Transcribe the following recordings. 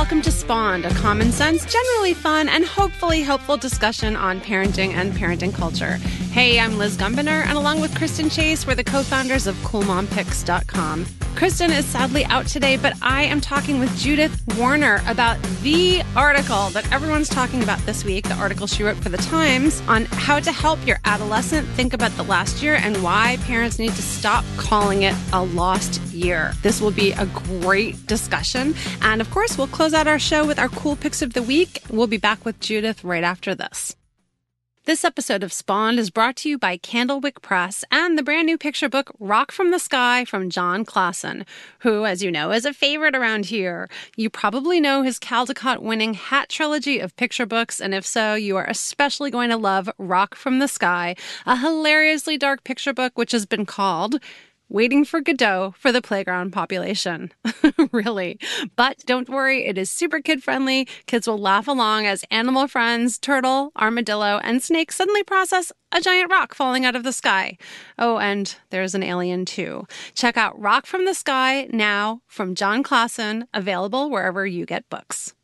welcome to Spawned, a common sense, generally fun, and hopefully helpful discussion on parenting and parenting culture. Hey, I'm Liz Gumbiner, and along with Kristen Chase, we're the co founders of CoolMomPicks.com. Kristen is sadly out today, but I am talking with Judith Warner about the article that everyone's talking about this week, the article she wrote for The Times on how to help your adolescent think about the last year and why parents need to stop calling it a lost year. This will be a great discussion. And of course, we'll close out our show with our cool picks of the week. We'll be back with Judith right after this. This episode of Spawned is brought to you by Candlewick Press and the brand new picture book Rock from the Sky from Jon Klassen, who, as you know, is a favorite around here. You probably know his Caldecott winning Hat trilogy of picture books, and if so, you are especially going to love Rock from the Sky, a hilariously dark picture book which has been called waiting for Godot for the playground population. really. But don't worry, it is super kid friendly. Kids will laugh along as animal friends, turtle, armadillo, and snake suddenly process a giant rock falling out of the sky. Oh, and there's an alien too. Check out Rock from the Sky now from Jon Klassen, available wherever you get books.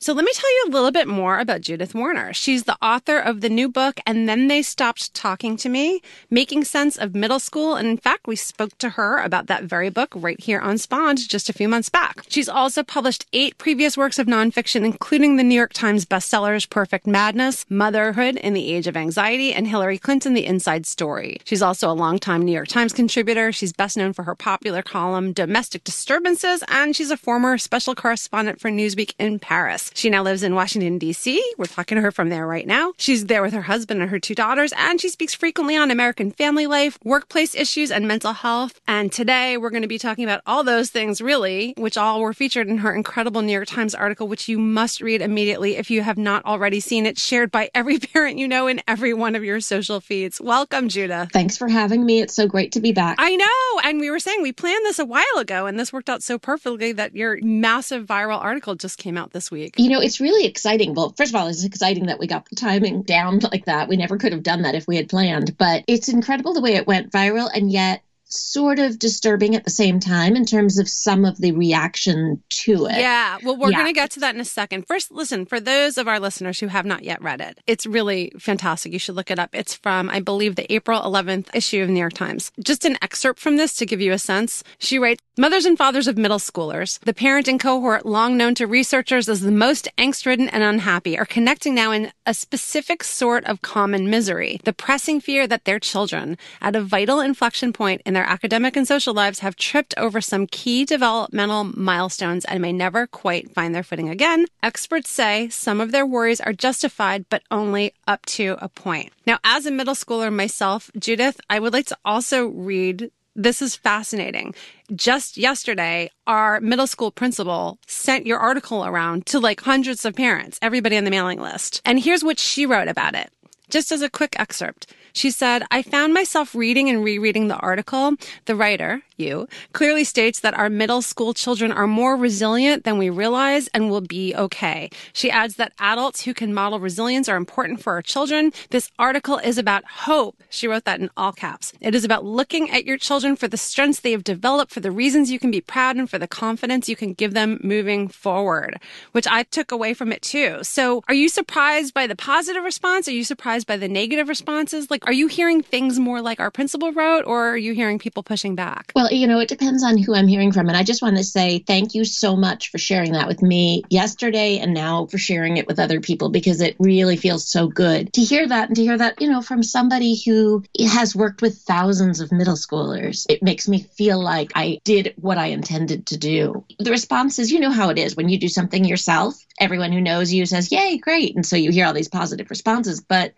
So let me tell you a little bit more about Judith Warner. She's the author of the new book, And Then They Stopped Talking to Me, Making Sense of Middle School. And in fact, we spoke to her about that very book right here on Spawned just a few months back. She's also published eight previous works of nonfiction, including the New York Times bestsellers Perfect Madness, Motherhood in the Age of Anxiety, and Hillary Clinton, The Inside Story. She's also a longtime New York Times contributor. She's best known for her popular column, Domestic Disturbances, and she's a former special correspondent for Newsweek in Paris. She now lives in Washington, D.C. We're talking to her from there right now. She's there with her husband and her two daughters, and she speaks frequently on American family life, workplace issues, and mental health. And today we're going to be talking about all those things, really, which all were featured in her incredible New York Times article, which you must read immediately if you have not already seen it, shared by every parent you know in every one of your social feeds. Welcome, Judith. Thanks for having me. It's so great to be back. I know. And we were saying we planned this a while ago, and this worked out so perfectly that your massive viral article just came out this week you know, it's really exciting. Well, first of all, it's exciting that we got the timing down like that. We never could have done that if we had planned, but it's incredible the way it went viral. And yet, sort of disturbing at the same time in terms of some of the reaction to it. Yeah. Well, we're yeah. going to get to that in a second. First, listen, for those of our listeners who have not yet read it, it's really fantastic. You should look it up. It's from, I believe, the April 11th issue of New York Times. Just an excerpt from this to give you a sense. She writes, Mothers and fathers of middle schoolers, the parenting cohort long known to researchers as the most angst ridden and unhappy, are connecting now in a specific sort of common misery. The pressing fear that their children, at a vital inflection point in their academic and social lives have tripped over some key developmental milestones and may never quite find their footing again. Experts say some of their worries are justified, but only up to a point. Now, as a middle schooler myself, Judith, I would like to also read this is fascinating. Just yesterday, our middle school principal sent your article around to like hundreds of parents, everybody on the mailing list. And here's what she wrote about it. Just as a quick excerpt. She said, I found myself reading and rereading the article. The writer, you, clearly states that our middle school children are more resilient than we realize and will be okay. She adds that adults who can model resilience are important for our children. This article is about hope. She wrote that in all caps. It is about looking at your children for the strengths they have developed, for the reasons you can be proud, and for the confidence you can give them moving forward, which I took away from it too. So are you surprised by the positive response? Are you surprised by the negative responses? Like, are you hearing things more like our principal wrote, or are you hearing people pushing back? Well, you know, it depends on who I'm hearing from. And I just want to say thank you so much for sharing that with me yesterday and now for sharing it with other people because it really feels so good to hear that and to hear that, you know, from somebody who has worked with thousands of middle schoolers. It makes me feel like I did what I intended to do. The response is, you know how it is when you do something yourself, everyone who knows you says, Yay, great. And so you hear all these positive responses. But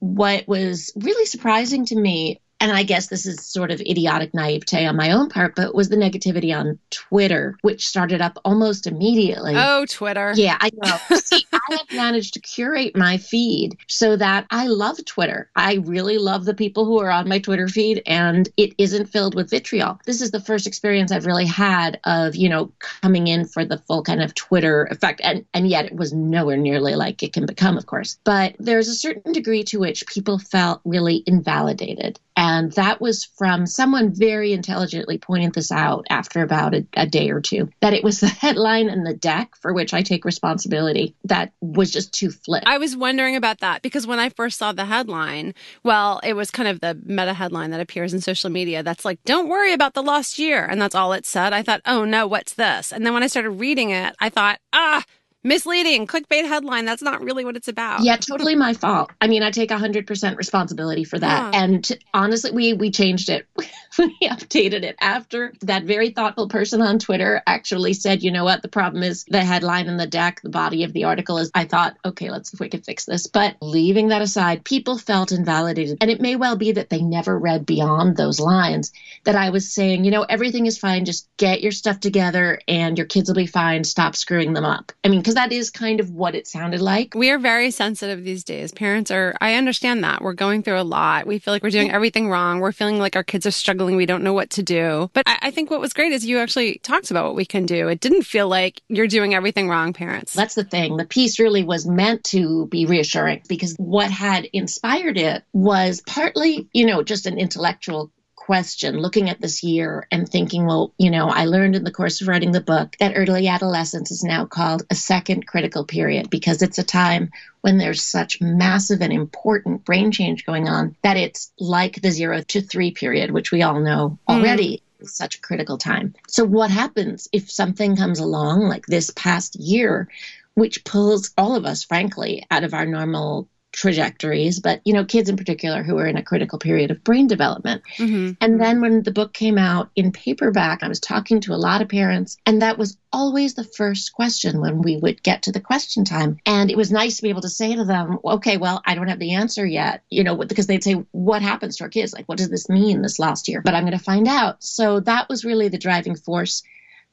what was really surprising to me and I guess this is sort of idiotic naivete on my own part, but was the negativity on Twitter, which started up almost immediately. Oh, Twitter. Yeah, I know. See, I have managed to curate my feed so that I love Twitter. I really love the people who are on my Twitter feed, and it isn't filled with vitriol. This is the first experience I've really had of, you know, coming in for the full kind of Twitter effect. And, and yet it was nowhere nearly like it can become, of course. But there's a certain degree to which people felt really invalidated And that was from someone very intelligently pointing this out after about a, a, day or two that it was the headline and the deck for which I take responsibility that was just too flipped. I was wondering about that because when I first saw the headline, well, it was kind of the meta headline that appears in social media that's like, don't worry about the lost year. And that's all it said. I thought, oh no, what's this? And then when I started reading it, I thought, ah, misleading. Clickbait headline. That's not really what it's about. Yeah totally my fault. I mean i take 100% responsibility for that. Yeah. and honestly we we changed it. We updated it after that very thoughtful person on twitter actually said you know what? The problem is the headline and the deck the body of the article is i thought okay let's see if we can fix this. But leaving that aside people felt invalidated. And it may well be that they never read beyond those lines that i was saying you know everything is fine. Just get your stuff together and your kids will be fine. Stop screwing them up. I mean because that is kind of what it sounded like. We are very sensitive these days. Parents are, I understand that. We're going through a lot. We feel like we're doing everything wrong. We're feeling like our kids are struggling. We don't know what to do. But I, I think what was great is you actually talked about what we can do. It didn't feel like you're doing everything wrong, parents. That's the thing. The piece really was meant to be reassuring because what had inspired it was partly, you know, just an intellectual question looking at this year and thinking, well, you know, I learned in the course of writing the book that early adolescence is now called a second critical period because it's a time when there's such massive and important brain change going on that it's like the zero to three period, which we all know mm. already. Mm. is Such a critical time. So, what happens if something comes along like this past year, which pulls all of us, frankly, out of our normal trajectories, but you know, kids in particular who are in a critical period of brain development. Mm-hmm. And then when the book came out in paperback, I was talking to a lot of parents, and that was always the first question when we would get to the question time. And it was nice to be able to say to them, okay, well, I don't have the answer yet, you know, because they'd say, what happens to our kids? Like, what does this mean this last year? But I'm going to find out. So that was really the driving force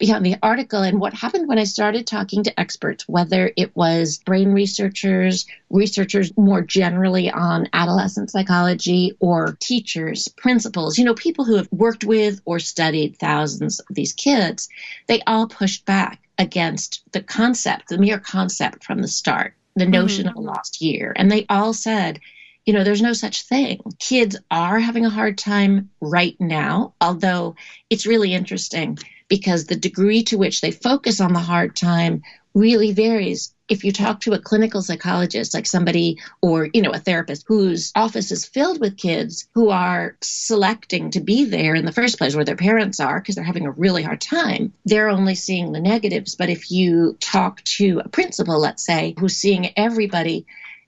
behind the article and what happened when I started talking to experts, whether it was brain researchers, researchers more generally on adolescent psychology, or teachers, principals, you know, people who have worked with or studied thousands of these kids, they all pushed back against the concept, the mere concept from the start, the notion mm-hmm. of a lost year. And they all said, you know, there's no such thing. Kids are having a hard time right now, although it's really interesting because the degree to which they focus on the hard time really varies. If you talk to a clinical psychologist, like somebody or, you know, a therapist whose office is filled with kids who are selecting to be there in the first place where their parents are because they're having a really hard time, they're only seeing the negatives. But if you talk to a principal, let's say, who's seeing everybody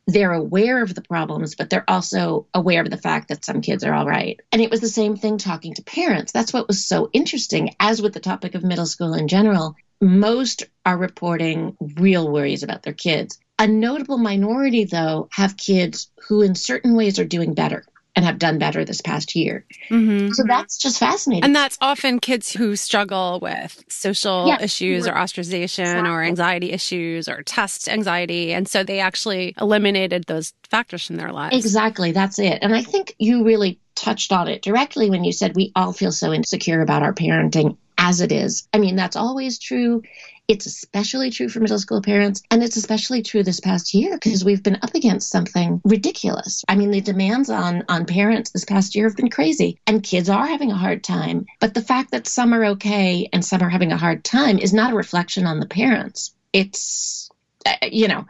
they're aware of the problems, but they're also aware of the fact that some kids are all right. And it was the same thing talking to parents. That's what was so interesting. As with the topic of middle school in general, most are reporting real worries about their kids. A notable minority, though, have kids who, in certain ways, are doing better and have done better this past year. Mm-hmm. So that's just fascinating. And that's often kids who struggle with social yeah, issues or ostracization exactly. or anxiety issues or test anxiety. And so they actually eliminated those factors from their lives. Exactly. That's it. And I think you really touched on it directly when you said we all feel so insecure about our parenting as it is. I mean, that's always true. It's especially true for middle school parents, and it's especially true this past year because we've been up against something ridiculous. I mean, the demands on on parents this past year have been crazy, and kids are having a hard time. But the fact that some are okay and some are having a hard time is not a reflection on the parents. It's uh, you know,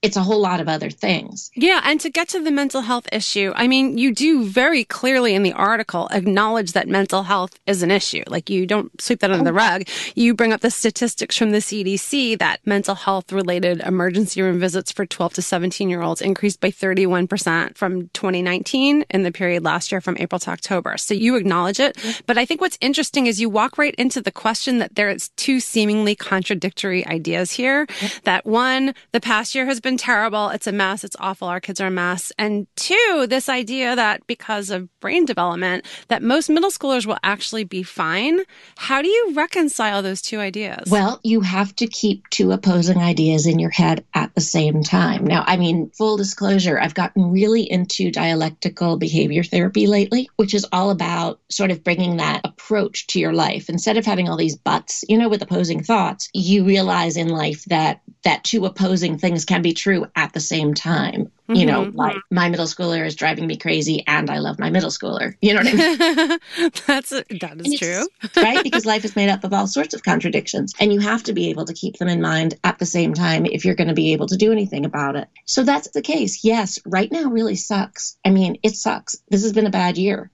it's a whole lot of other things. Yeah. And to get to the mental health issue, I mean, you do very clearly in the article acknowledge that mental health is an issue. Like you don't sweep that under the oh. rug. You bring up the statistics from the CDC that mental health related emergency room visits for 12 to 17 year olds increased by 31% from 2019 in the period last year from April to October. So you acknowledge it. But I think what's interesting is you walk right into the question that there's two seemingly contradictory ideas here. That one, the past year has been been terrible. It's a mess. It's awful. Our kids are a mess. And two, this idea that because of brain development, that most middle schoolers will actually be fine. How do you reconcile those two ideas? Well, you have to keep two opposing ideas in your head at the same time. Now, I mean, full disclosure, I've gotten really into dialectical behavior therapy lately, which is all about sort of bringing that approach to your life. Instead of having all these buts, you know, with opposing thoughts, you realize in life that that two opposing things can be true at the same time. Mm-hmm. You know, mm-hmm. like my middle schooler is driving me crazy and I love my middle schooler. You know what I mean? That's that is true. right? Because life is made up of all sorts of contradictions and you have to be able to keep them in mind at the same time if you're going to be able to do anything about it. So that's the case. Yes, right now really sucks. I mean, it sucks. This has been a bad year.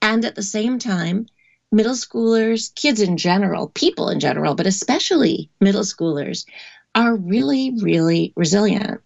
And at the same time, middle schoolers, kids in general, people in general, but especially middle schoolers, are really, really resilient.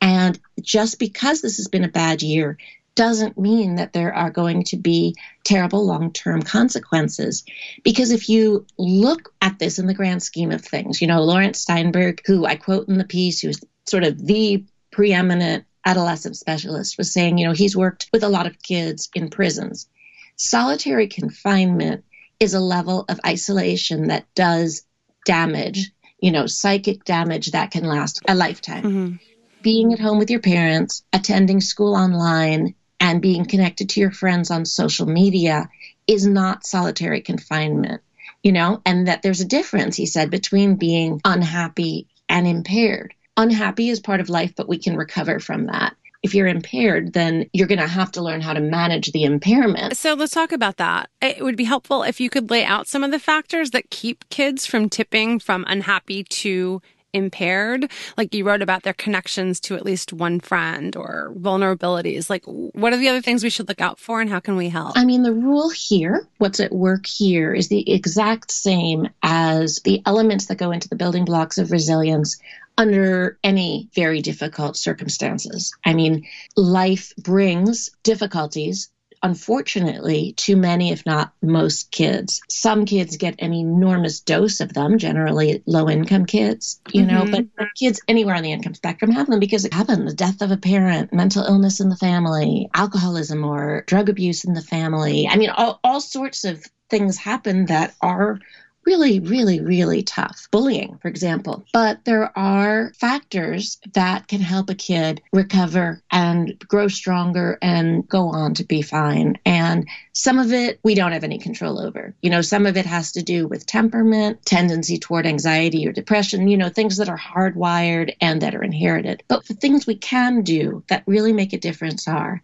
And just because this has been a bad year doesn't mean that there are going to be terrible long term consequences. Because if you look at this in the grand scheme of things, you know, Laurence Steinberg, who I quote in the piece, who's sort of the preeminent adolescent specialist, was saying, you know, he's worked with a lot of kids in prisons. Solitary confinement is a level of isolation that does damage, you know, psychic damage that can last a lifetime. Mm-hmm. Being at home with your parents, attending school online, and being connected to your friends on social media is not solitary confinement, you know, and that there's a difference, he said, between being unhappy and impaired. Unhappy is part of life, but we can recover from that if you're impaired, then you're going to have to learn how to manage the impairment. So let's talk about that. It would be helpful if you could lay out some of the factors that keep kids from tipping from unhappy to impaired like you wrote about their connections to at least one friend or vulnerabilities like what are the other things we should look out for and how can we help i mean the rule here what's at work here is the exact same as the elements that go into the building blocks of resilience under any very difficult circumstances. I mean, life brings difficulties unfortunately, too many, if not most kids. Some kids get an enormous dose of them, generally low income kids, you mm-hmm. know, but kids anywhere on the income spectrum have them because it happened the death of a parent, mental illness in the family, alcoholism or drug abuse in the family. I mean, all, all sorts of things happen that are really, really, really tough. Bullying, for example. But there are factors that can help a kid recover and grow stronger and go on to be fine. And some of it we don't have any control over. You know, some of it has to do with temperament, tendency toward anxiety or depression, you know, things that are hardwired and that are inherited. But the things we can do that really make a difference are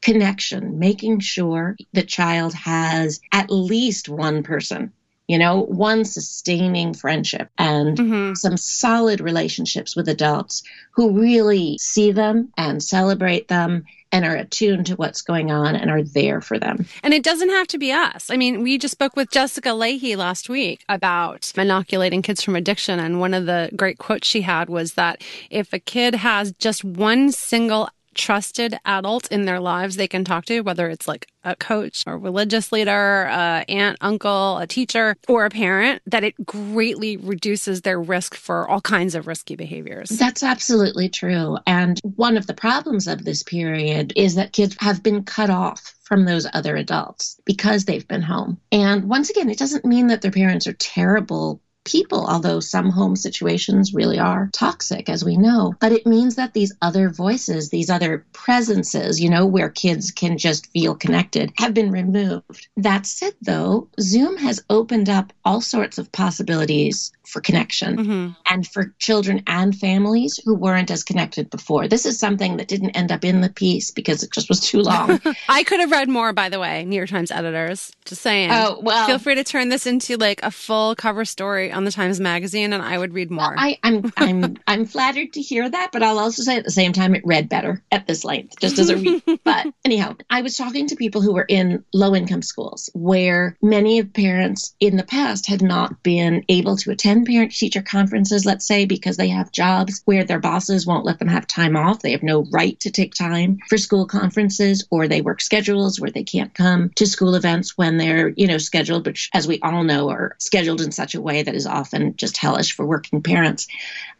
connection, making sure the child has at least one person you know, one sustaining friendship and mm-hmm. some solid relationships with adults who really see them and celebrate them and are attuned to what's going on and are there for them. And it doesn't have to be us. I mean, we just spoke with Jessica Lahey last week about inoculating kids from addiction. And one of the great quotes she had was that if a kid has just one single trusted adult in their lives they can talk to, whether it's like a coach or religious leader, a aunt, uncle, a teacher, or a parent, that it greatly reduces their risk for all kinds of risky behaviors. That's absolutely true. And one of the problems of this period is that kids have been cut off from those other adults because they've been home. And once again, it doesn't mean that their parents are terrible people, although some home situations really are toxic, as we know. But it means that these other voices, these other presences, you know, where kids can just feel connected, have been removed. That said, though, Zoom has opened up all sorts of possibilities for connection mm-hmm. and for children and families who weren't as connected before. This is something that didn't end up in the piece because it just was too long. I could have read more, by the way, New York Times editors. Just saying. Oh, well. Feel free to turn this into like a full cover story on the Times Magazine, and I would read more. I, am I'm, I'm I'm flattered to hear that, but I'll also say at the same time it read better at this length, just as a read. but anyhow, I was talking to people who were in low income schools where many of parents in the past had not been able to attend parent teacher conferences, let's say, because they have jobs where their bosses won't let them have time off. They have no right to take time for school conferences, or they work schedules where they can't come to school events when they're, you know, scheduled, which, as we all know, are scheduled in such a way that is often just hellish for working parents.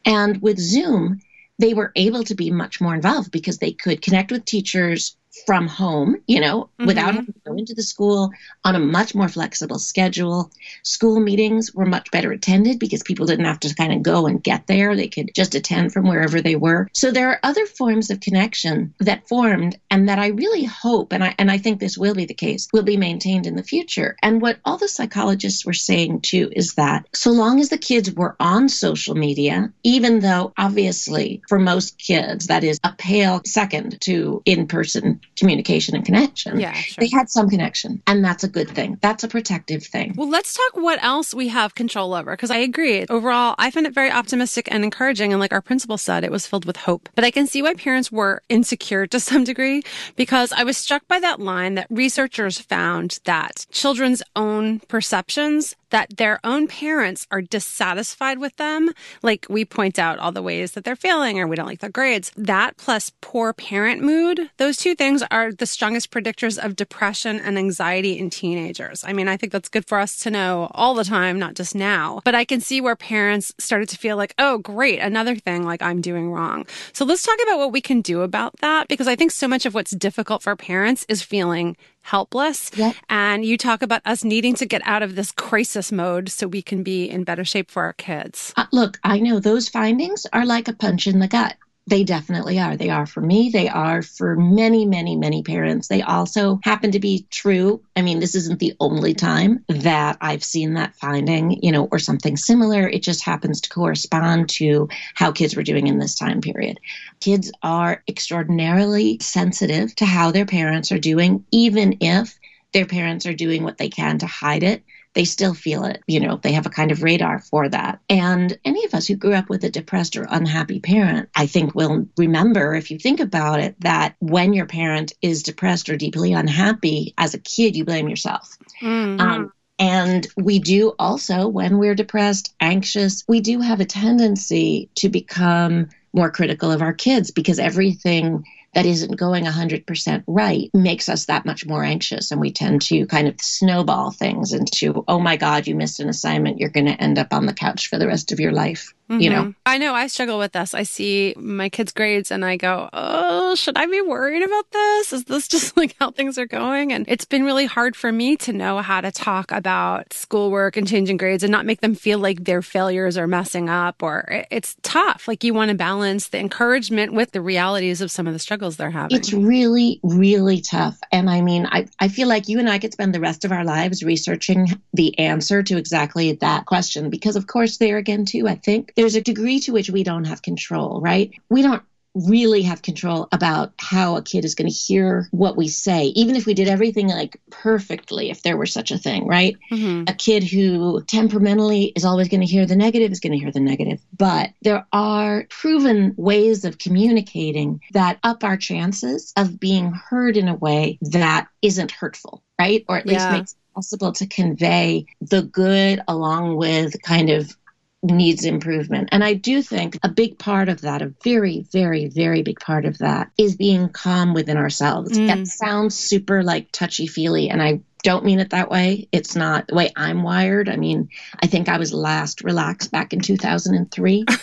And with Zoom, they were able to be much more involved because they could connect with teachers from home, you know, mm-hmm. without having to go into the school on a much more flexible schedule. School meetings were much better attended because people didn't have to kind of go and get there. They could just attend from wherever they were. So there are other forms of connection that formed and that I really hope, and I and I think this will be the case, will be maintained in the future. And what all the psychologists were saying too is that so long as the kids were on social media, even though obviously for most kids that is a pale second to in-person communication and connection. Yeah, sure. They had some connection, and that's a good thing. That's a protective thing. Well, let's talk what else we have control over because I agree. Overall, I find it very optimistic and encouraging. And like our principal said, it was filled with hope. But I can see why parents were insecure to some degree because I was struck by that line that researchers found that children's own perceptions that their own parents are dissatisfied with them. Like we point out all the ways that they're failing or we don't like their grades. That plus poor parent mood, those two things are the strongest predictors of depression and anxiety in teenagers. I mean, I think that's good for us to know all the time, not just now. But I can see where parents started to feel like, oh, great, another thing like I'm doing wrong. So let's talk about what we can do about that because I think so much of what's difficult for parents is feeling helpless. Yep. And you talk about us needing to get out of this crisis mode so we can be in better shape for our kids. Uh, look, I know those findings are like a punch in the gut. They definitely are. They are for me. They are for many, many, many parents. They also happen to be true. I mean, this isn't the only time that I've seen that finding, you know, or something similar. It just happens to correspond to how kids were doing in this time period. Kids are extraordinarily sensitive to how their parents are doing, even if their parents are doing what they can to hide it they still feel it. You know, they have a kind of radar for that. And any of us who grew up with a depressed or unhappy parent, I think will remember, if you think about it, that when your parent is depressed or deeply unhappy, as a kid, you blame yourself. Mm-hmm. Um, and we do also, when we're depressed, anxious, we do have a tendency to become more critical of our kids because everything that isn't going 100% right makes us that much more anxious. And we tend to kind of snowball things into, oh my God, you missed an assignment. You're going to end up on the couch for the rest of your life. Mm-hmm. You know, I know I struggle with this. I see my kids' grades and I go, oh, should I be worried about this? Is this just like how things are going? And it's been really hard for me to know how to talk about schoolwork and changing grades and not make them feel like their failures are messing up or it's tough. Like you want to balance the encouragement with the realities of some of the struggles they're having. It's really, really tough. And I mean, I, I feel like you and I could spend the rest of our lives researching the answer to exactly that question because, of course, there again, too, I think there's a degree to which we don't have control, right? We don't really have control about how a kid is going to hear what we say, even if we did everything like perfectly, if there were such a thing, right? Mm-hmm. A kid who temperamentally is always going to hear the negative is going to hear the negative. But there are proven ways of communicating that up our chances of being heard in a way that isn't hurtful, right? Or at yeah. least makes it possible to convey the good along with kind of needs improvement. And I do think a big part of that, a very, very, very big part of that is being calm within ourselves. Mm. That sounds super like touchy feely. And I don't mean it that way. It's not the way I'm wired. I mean, I think I was last relaxed back in 2003.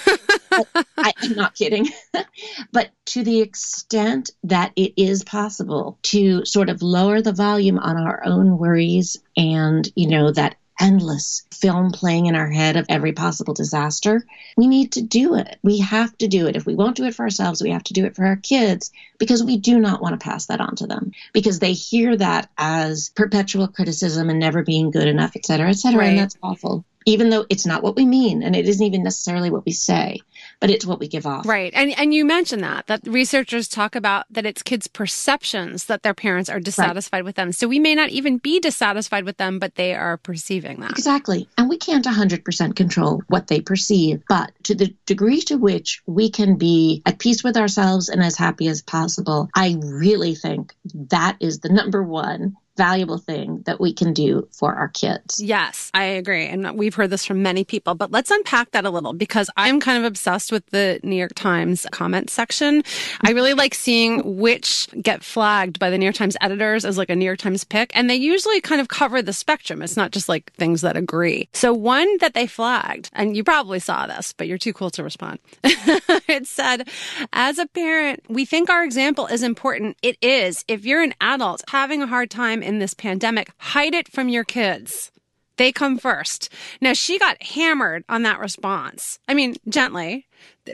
I, am not kidding. but to the extent that it is possible to sort of lower the volume on our own worries and, you know, that endless film playing in our head of every possible disaster. We need to do it. We have to do it. If we won't do it for ourselves, we have to do it for our kids because we do not want to pass that on to them because they hear that as perpetual criticism and never being good enough, et cetera, et cetera. Right. And that's awful even though it's not what we mean and it isn't even necessarily what we say but it's what we give off. Right. And and you mentioned that that researchers talk about that it's kids' perceptions that their parents are dissatisfied right. with them. So we may not even be dissatisfied with them, but they are perceiving that. Exactly. And we can't 100% control what they perceive, but to the degree to which we can be at peace with ourselves and as happy as possible, I really think that is the number one valuable thing that we can do for our kids. Yes, I agree. And we've heard this from many people, but let's unpack that a little because I'm kind of obsessed with the New York Times comment section. I really like seeing which get flagged by the New York Times editors as like a New York Times pick. And they usually kind of cover the spectrum. It's not just like things that agree. So one that they flagged, and you probably saw this, but you're too cool to respond. it said, as a parent, we think our example is important. It is. If you're an adult having a hard time in this pandemic, hide it from your kids. They come first. Now, she got hammered on that response. I mean, gently.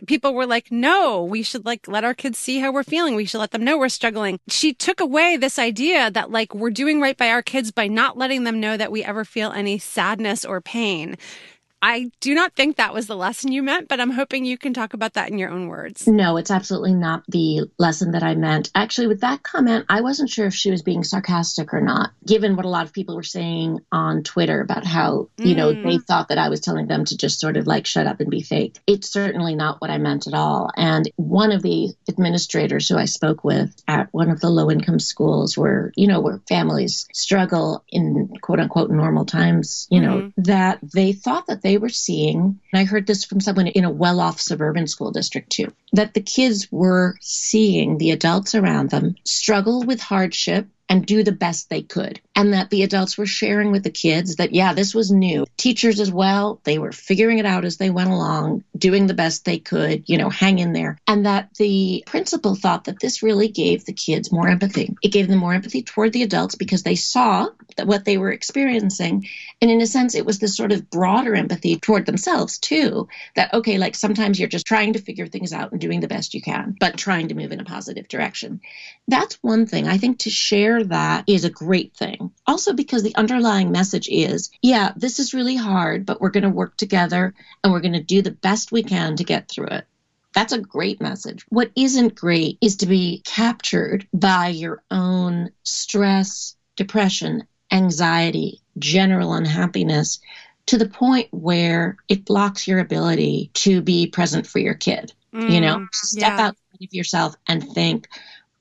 People were like, no, we should like let our kids see how we're feeling. We should let them know we're struggling. She took away this idea that like we're doing right by our kids by not letting them know that we ever feel any sadness or pain. I do not think that was the lesson you meant, but I'm hoping you can talk about that in your own words. No, it's absolutely not the lesson that I meant. Actually, with that comment, I wasn't sure if she was being sarcastic or not, given what a lot of people were saying on Twitter about how, you mm. know, they thought that I was telling them to just sort of like shut up and be fake. It's certainly not what I meant at all. And one of the administrators who I spoke with at one of the low income schools where, you know, where families struggle in quote unquote normal times, you know, mm-hmm. that they thought that they they were seeing, and I heard this from someone in a well off suburban school district too, that the kids were seeing the adults around them struggle with hardship and do the best they could. And that the adults were sharing with the kids that, yeah, this was new. Teachers as well, they were figuring it out as they went along, doing the best they could, you know, hang in there. And that the principal thought that this really gave the kids more empathy. It gave them more empathy toward the adults because they saw that what they were experiencing. And in a sense, it was this sort of broader empathy toward themselves too. That, okay, like sometimes you're just trying to figure things out and doing the best you can, but trying to move in a positive direction. That's one thing. I think to share that is a great thing. Also, because the underlying message is yeah, this is really hard, but we're going to work together and we're going to do the best we can to get through it. That's a great message. What isn't great is to be captured by your own stress, depression, anxiety, general unhappiness to the point where it blocks your ability to be present for your kid. Mm, you know, mm, step yeah. outside of yourself and think,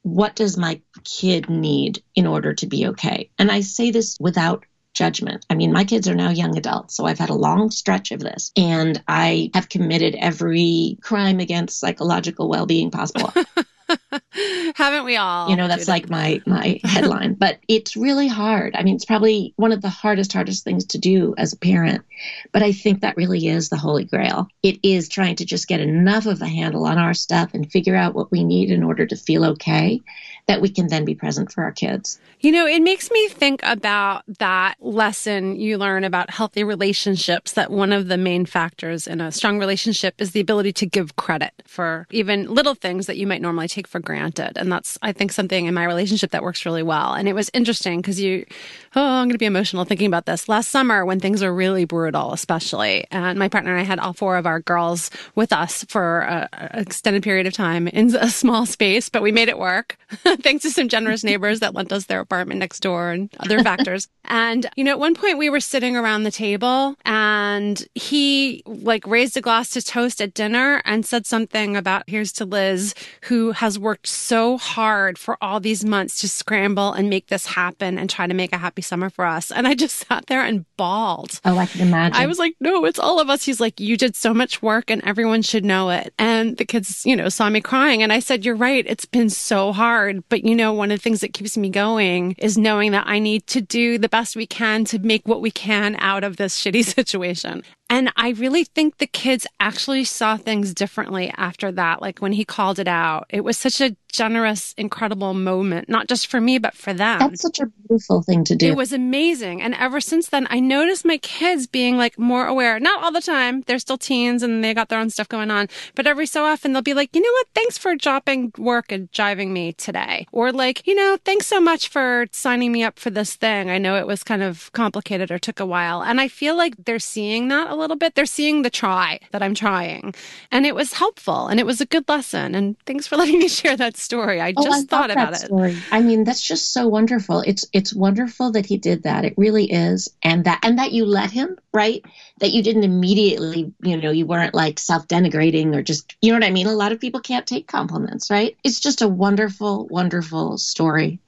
what does my kid need in order to be okay? And I say this without judgment. I mean, my kids are now young adults, so I've had a long stretch of this, and I have committed every crime against psychological well being possible. Haven't we all? You know, that's like my my headline. but it's really hard. I mean, it's probably one of the hardest, hardest things to do as a parent. But I think that really is the holy grail. It is trying to just get enough of a handle on our stuff and figure out what we need in order to feel okay that we can then be present for our kids. You know, it makes me think about that lesson you learn about healthy relationships that one of the main factors in a strong relationship is the ability to give credit for even little things that you might normally take for granted. And that's, I think, something in my relationship that works really well. And it was interesting because you, oh, I'm going to be emotional thinking about this. Last summer, when things were really brutal, especially, and my partner and I had all four of our girls with us for an extended period of time in a small space, but we made it work. thanks to some generous neighbors that lent us their apartment next door and other factors. And, you know, at one point we were sitting around the table and he like raised a glass to toast at dinner and said something about here's to Liz, who has worked so hard for all these months to scramble and make this happen and try to make a happy summer for us. And I just sat there and bawled. Oh, I can imagine. I was like, no, it's all of us. He's like, you did so much work and everyone should know it. And the kids, you know, saw me crying. And I said, you're right. It's been so hard, but you know, one of the things that keeps me going is knowing that I need to do the best we can to make what we can out of this shitty situation. And I really think the kids actually saw things differently after that. Like when he called it out, it was such a generous, incredible moment, not just for me, but for them. That's such a beautiful thing to do. It was amazing. And ever since then, I noticed my kids being like more aware. Not all the time. They're still teens and they got their own stuff going on. But every so often they'll be like, you know what? Thanks for dropping work and driving me today. Or like, you know, thanks so much for signing me up for this thing. I know it was kind of complicated or took a while. And I feel like they're seeing that a little bit. They're seeing the try that I'm trying. And it was helpful and it was a good lesson. And thanks for letting me share that story. I oh, just I thought about it. Story. I mean, that's just so wonderful. It's it's wonderful that he did that. It really is. And that and that you let him, right? That you didn't immediately, you know, you weren't like self-denigrating or just, you know what I mean? A lot of people can't take compliments, right? It's just a wonderful, wonderful story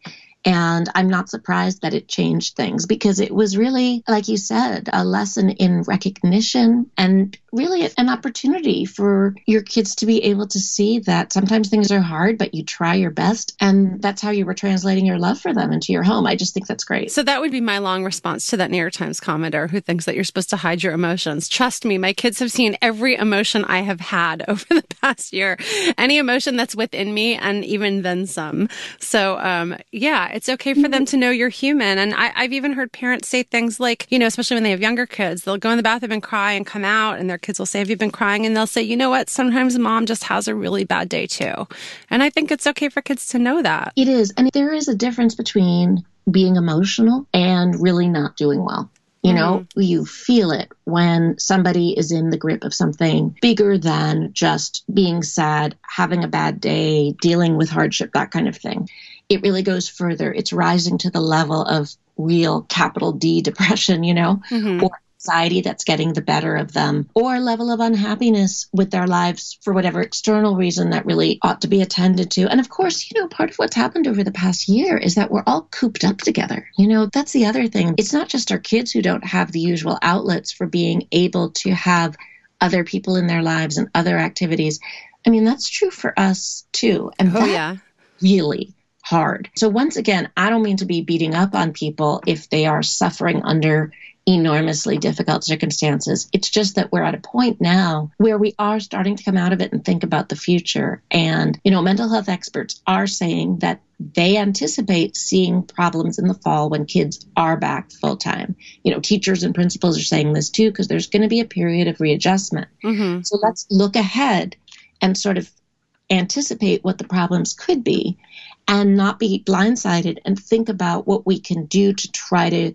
And I'm not surprised that it changed things because it was really, like you said, a lesson in recognition and really an opportunity for your kids to be able to see that sometimes things are hard, but you try your best. And that's how you were translating your love for them into your home. I just think that's great. So that would be my long response to that New York Times commenter who thinks that you're supposed to hide your emotions. Trust me, my kids have seen every emotion I have had over the past year, any emotion that's within me, and even then some. So, um, yeah, it's okay for them to know you're human. And I, I've even heard parents say things like, you know, especially when they have younger kids, they'll go in the bathroom and cry and come out, and their kids will say, Have you been crying? And they'll say, You know what? Sometimes mom just has a really bad day too. And I think it's okay for kids to know that. It is. And there is a difference between being emotional and really not doing well. You know, mm-hmm. you feel it when somebody is in the grip of something bigger than just being sad, having a bad day, dealing with hardship, that kind of thing it really goes further. It's rising to the level of real capital D depression, you know, mm-hmm. or anxiety that's getting the better of them, or a level of unhappiness with their lives for whatever external reason that really ought to be attended to. And of course, you know, part of what's happened over the past year is that we're all cooped up together. You know, that's the other thing. It's not just our kids who don't have the usual outlets for being able to have other people in their lives and other activities. I mean, that's true for us too. And oh, yeah. really hard. So, once again, I don't mean to be beating up on people if they are suffering under enormously difficult circumstances. It's just that we're at a point now where we are starting to come out of it and think about the future. And, you know, mental health experts are saying that they anticipate seeing problems in the fall when kids are back full time. You know, teachers and principals are saying this too, because there's going to be a period of readjustment. Mm-hmm. So let's look ahead and sort of anticipate what the problems could be and not be blindsided and think about what we can do to try to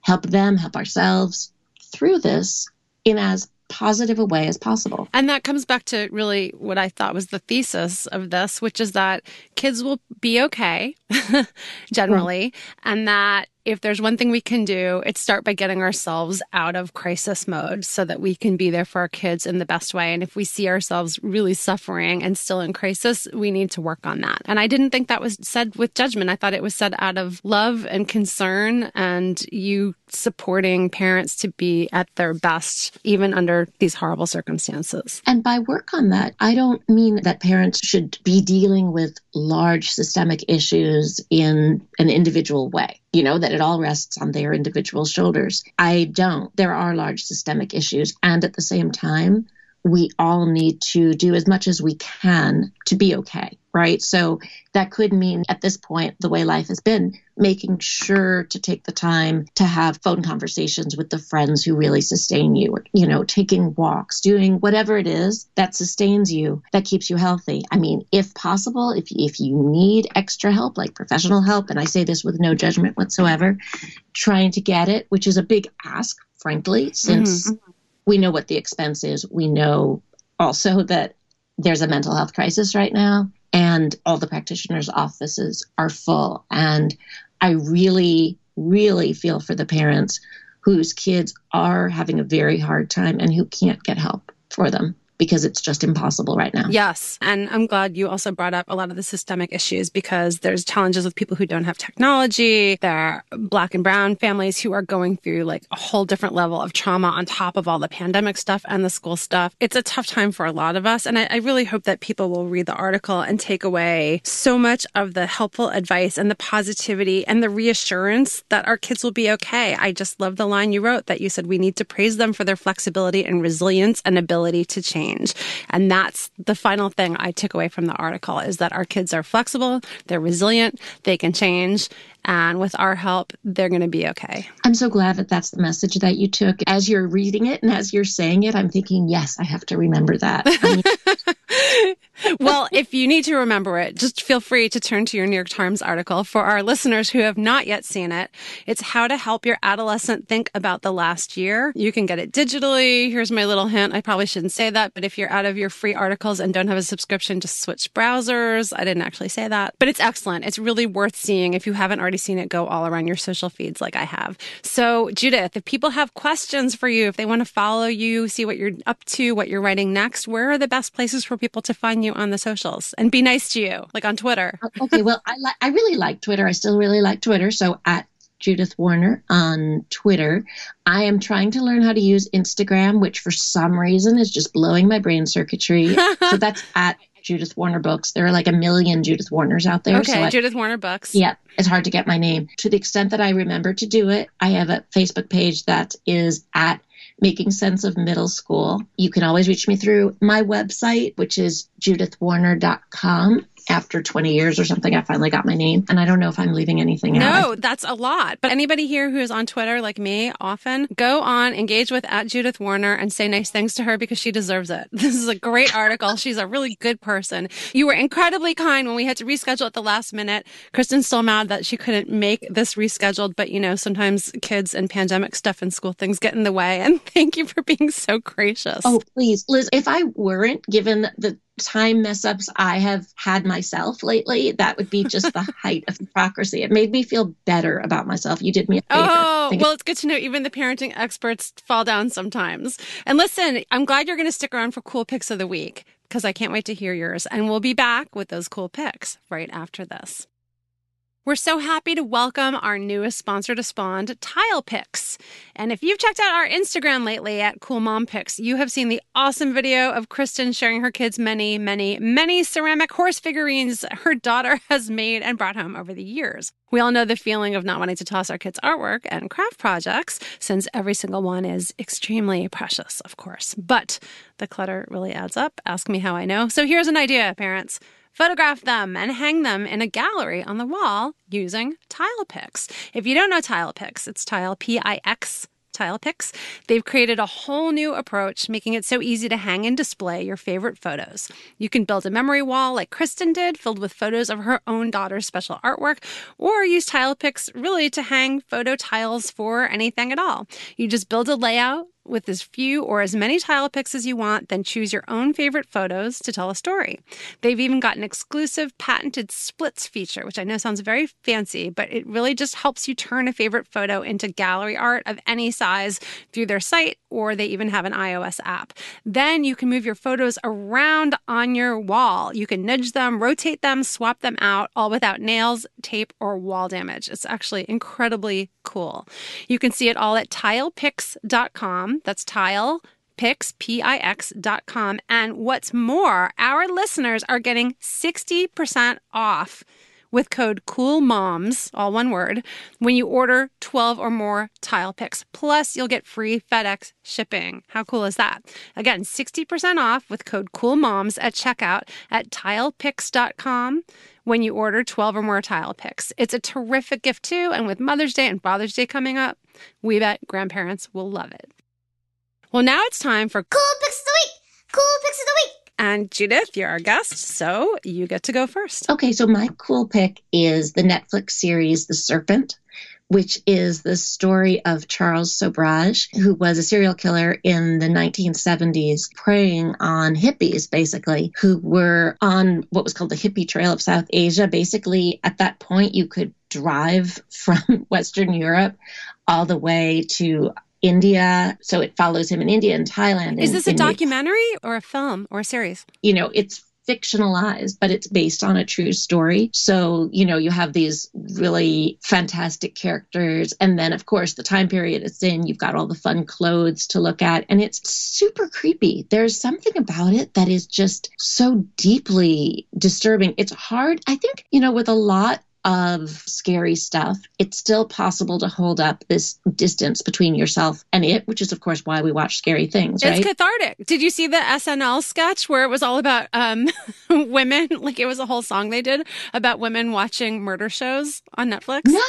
help them, help ourselves through this in as positive a way as possible. And that comes back to really what I thought was the thesis of this, which is that kids will be okay generally, and that if there's one thing we can do, it's start by getting ourselves out of crisis mode so that we can be there for our kids in the best way. And if we see ourselves really suffering and still in crisis, we need to work on that. And I didn't think that was said with judgment. I thought it was said out of love and concern and you supporting parents to be at their best, even under these horrible circumstances. And by work on that, I don't mean that parents should be dealing with large systemic issues in an individual way you know, that it all rests on their individual shoulders. I don't. There are large systemic issues. And at the same time, we all need to do as much as we can to be okay, right? So that could mean at this point, the way life has been, making sure to take the time to have phone conversations with the friends who really sustain you, you know, taking walks, doing whatever it is that sustains you, that keeps you healthy. I mean, if possible, if, if you need extra help, like professional help, and I say this with no judgment whatsoever, trying to get it, which is a big ask, frankly, since. Mm-hmm we know what the expense is. We know also that there's a mental health crisis right now, and all the practitioners' offices are full. And I really, really feel for the parents whose kids are having a very hard time and who can't get help for them because it's just impossible right now. Yes. And I'm glad you also brought up a lot of the systemic issues because there's challenges with people who don't have technology. There are black and brown families who are going through like a whole different level of trauma on top of all the pandemic stuff and the school stuff. It's a tough time for a lot of us. And I, I really hope that people will read the article and take away so much of the helpful advice and the positivity and the reassurance that our kids will be okay. I just love the line you wrote that you said we need to praise them for their flexibility and resilience and ability to change change. And that's the final thing I took away from the article is that our kids are flexible, they're resilient, they can change, and with our help, they're going to be okay. I'm so glad that that's the message that you took. As you're reading it and as you're saying it, I'm thinking, yes, I have to remember that. I mean, well, if you need to remember it, just feel free to turn to your New York Times article. For our listeners who have not yet seen it, it's how to help your adolescent think about the last year. You can get it digitally. Here's my little hint. I probably shouldn't say that, but if you're out of your free articles and don't have a subscription, just switch browsers. I didn't actually say that, but it's excellent. It's really worth seeing if you haven't already seen it go all around your social feeds like I have. So, Judith, if people have questions for you, if they want to follow you, see what you're up to, what you're writing next, where are the best places for people to find you? You on the socials and be nice to you, like on Twitter. Uh, okay, well, I like I really like Twitter. I still really like Twitter. So at Judith Warner on Twitter. I am trying to learn how to use Instagram, which for some reason is just blowing my brain circuitry. so that's at Judith Warner Books. There are like a million Judith Warners out there. Okay, so Judith Warner Books. Yeah, it's hard to get my name. To the extent that I remember to do it, I have a Facebook page that is at Making Sense of Middle School. You can always reach me through my website, which is judithwarner.com after 20 years or something, I finally got my name. And I don't know if I'm leaving anything no, out. No, that's a lot. But anybody here who is on Twitter like me often, go on, engage with at Judith Warner and say nice things to her because she deserves it. This is a great article. She's a really good person. You were incredibly kind when we had to reschedule at the last minute. Kristen's still mad that she couldn't make this rescheduled, but you know, sometimes kids and pandemic stuff and school things get in the way. And thank you for being so gracious. Oh, please, Liz, if I weren't given the time mess ups I have had myself lately, that would be just the height of hypocrisy. It made me feel better about myself. You did me a favor. Oh, well, it's good to know even the parenting experts fall down sometimes. And listen, I'm glad you're going to stick around for cool picks of the week because I can't wait to hear yours. And we'll be back with those cool picks right after this. We're so happy to welcome our newest sponsor to Spawned, Tile Pix. And if you've checked out our Instagram lately at Cool Mom Picks, you have seen the awesome video of Kristen sharing her kids' many, many, many ceramic horse figurines her daughter has made and brought home over the years. We all know the feeling of not wanting to toss our kids' artwork and craft projects, since every single one is extremely precious, of course. But the clutter really adds up. Ask me how I know. So here's an idea, parents. Photograph them and hang them in a gallery on the wall using Tile Pix. If you don't know Tile Pix, it's Tile P I X Tile Pix. They've created a whole new approach, making it so easy to hang and display your favorite photos. You can build a memory wall like Kristen did, filled with photos of her own daughter's special artwork, or use Tile Pix really to hang photo tiles for anything at all. You just build a layout with as few or as many Tile Pix as you want, then choose your own favorite photos to tell a story. They've even got an exclusive patented splits feature, which I know sounds very fancy, but it really just helps you turn a favorite photo into gallery art of any size through their site, or they even have an iOS app. Then you can move your photos around on your wall. You can nudge them, rotate them, swap them out, all without nails, tape, or wall damage. It's actually incredibly cool. You can see it all at tilepix.com that's tile pix. And what's more, our listeners are getting 60% off with code COOLMOMS, all one word, when you order 12 or more Tile Pix. Plus, you'll get free FedEx shipping. How cool is that? Again, 60% off with code COOLMOMS at checkout at tilepix.com when you order 12 or more Tile Pix. It's a terrific gift too, and with Mother's Day and Father's Day coming up, we bet grandparents will love it. Well, now it's time for Cool Picks of the Week! Cool Picks of the Week! And Judith, you're our guest, so you get to go first. Okay, so my cool pick is the Netflix series The Serpent, which is the story of Charles Sobhraj, who was a serial killer in the 1970s, preying on hippies, basically, who were on what was called the hippie trail of South Asia. Basically, at that point, you could drive from Western Europe all the way to India. So it follows him in India and Thailand. Is this a documentary or a film or a series? You know, it's fictionalized, but it's based on a true story. So, you know, you have these really fantastic characters. And then, of course, the time period it's in, you've got all the fun clothes to look at. And it's super creepy. There's something about it that is just so deeply disturbing. It's hard. I think, you know, with a lot of scary stuff, it's still possible to hold up this distance between yourself and it, which is, of course, why we watch scary things. Right? It's cathartic. Did you see the SNL sketch where it was all about um, women? Like it was a whole song they did about women watching murder shows on Netflix. No.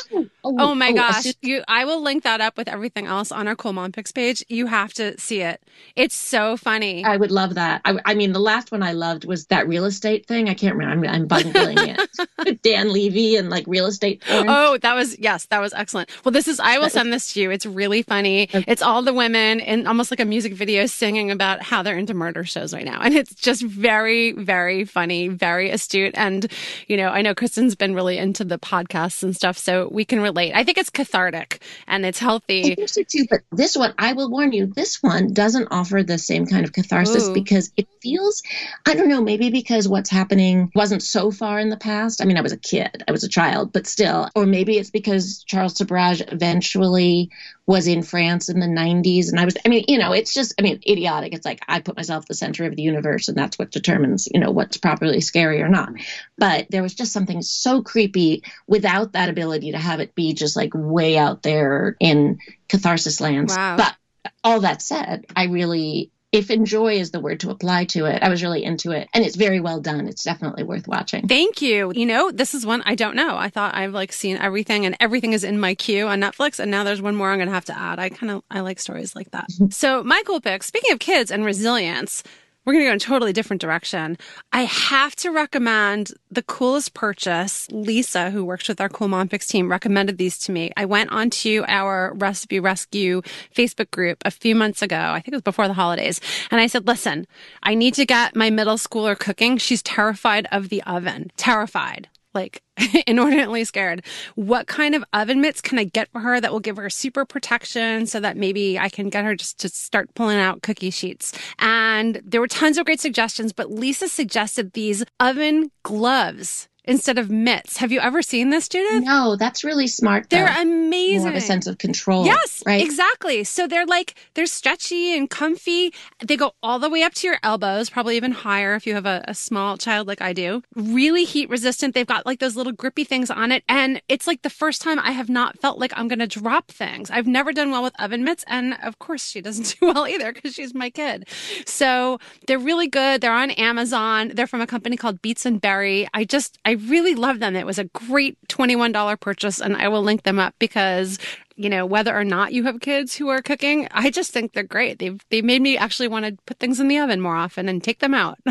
Oh, oh my oh, gosh! Just... You, I will link that up with everything else on our Cool Mom Picks page. You have to see it. It's so funny. I would love that. I, I mean, the last one I loved was that real estate thing. I can't remember. I'm, I'm bungling it. Dan Levy and like real estate porn. Oh, that was yes, that was excellent. Well, this is I will send this to you. It's really funny. Okay. It's all the women in almost like a music video singing about how they're into murder shows right now. And it's just very, very funny, very astute. And, you know, I know Kristen's been really into the podcasts and stuff, so we can relate. I think it's cathartic and it's healthy. I so too. But this one, I will warn you, this one doesn't offer the same kind of catharsis Ooh. because it feels, I don't know, maybe because what's happening wasn't so far in the past. I mean, I was a kid, I was a child, but still, or maybe it's because Charles Sobhraj eventually was in France in the 90s. And I was, I mean, you know, it's just, I mean, idiotic. It's like I put myself at the center of the universe and that's what determines, you know, what's properly scary or not. But there was just something so creepy without that ability to have it be just like way out there in catharsis lands. Wow. But all that said, I really, if enjoy is the word to apply to it, I was really into it. And it's very well done. It's definitely worth watching. Thank you. You know, this is one I don't know. I thought I've like seen everything and everything is in my queue on Netflix. And now there's one more I'm going to have to add. I kind of, I like stories like that. so my cool pick, speaking of kids and resilience, we're going to go in a totally different direction. I have to recommend the coolest purchase. Lisa, who works with our Cool Mom Picks team, recommended these to me. I went onto our Recipe Rescue Facebook group a few months ago. I think it was before the holidays. And I said, listen, I need to get my middle schooler cooking. She's terrified of the oven. Terrified. Like inordinately scared. What kind of oven mitts can I get for her that will give her super protection so that maybe I can get her just to start pulling out cookie sheets? And there were tons of great suggestions, but Lisa suggested these oven gloves instead of mitts. Have you ever seen this, Judith? No, that's really smart. Though. They're amazing. More of a sense of control. Yes, right. exactly. So they're like they're stretchy and comfy. They go all the way up to your elbows, probably even higher if you have a, a small child like I do. Really heat resistant. They've got like those little grippy things on it, and it's like the first time I have not felt like I'm going to drop things. I've never done well with oven mitts, and of course she doesn't do well either because she's my kid. So they're really good. They're on Amazon. They're from a company called Beets and Berry. I just I really love them. It was a great $21 purchase and I will link them up because you know whether or not you have kids who are cooking i just think they're great. They've they made me actually want to put things in the oven more often and take them out.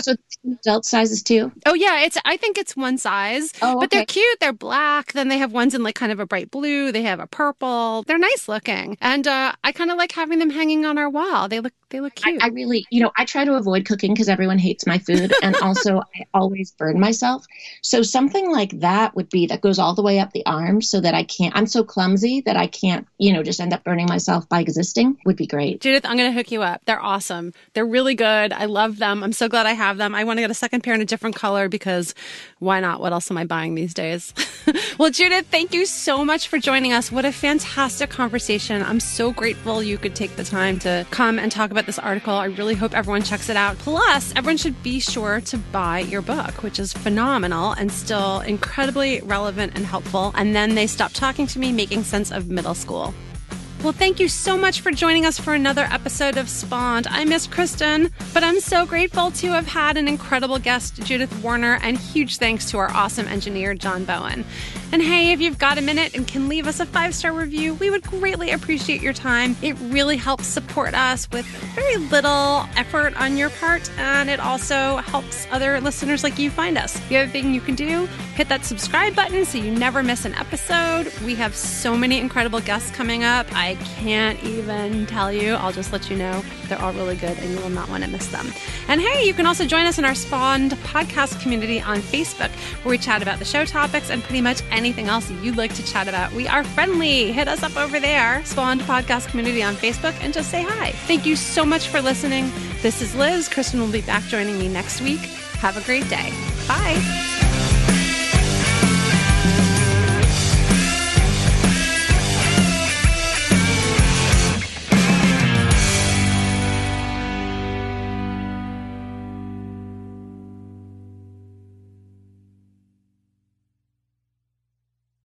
So adult sizes too? Oh yeah it's i think it's one size oh, but they're cute they're black then they have ones in like kind of a bright blue they have a purple. They're nice looking and uh, i kind of like having them hanging on our wall. They look they look cute I, I really you know i try to avoid cooking because everyone hates my food and also i always burn myself so something like that would be that goes all the way up the arm so that i can't i'm so clumsy that I can't, you know, just end up burning myself by existing would be great. Judith, I'm going to hook you up. They're awesome. They're really good. I love them. I'm so glad I have them. I want to get a second pair in a different color because why not? What else am I buying these days? well, Judith, thank you so much for joining us. What a fantastic conversation. I'm so grateful you could take the time to come and talk about this article. I really hope everyone checks it out. Plus, everyone should be sure to buy your book, which is phenomenal and still incredibly relevant and helpful. And then they stop talking to me, making sense of middle school. Well, thank you so much for joining us for another episode of Spawned. I miss Kristen, but I'm so grateful to have had an incredible guest, Judith Warner, and huge thanks to our awesome engineer, John Bowen. And hey, if you've got a minute and can leave us a five star review, we would greatly appreciate your time. It really helps support us with very little effort on your part, and it also helps other listeners like you find us. The other thing you can do, hit that subscribe button so you never miss an episode. We have so many incredible guests coming up. I can't even tell you. I'll just let you know. They're all really good and you will not want to miss them. And hey, you can also join us in our Spawned podcast community on Facebook where we chat about the show topics and pretty much anything else you'd like to chat about. We are friendly. Hit us up over there, Spawned podcast community on Facebook, and just say hi. Thank you so much for listening. This is Liz. Kristen will be back joining me next week. Have a great day. Bye.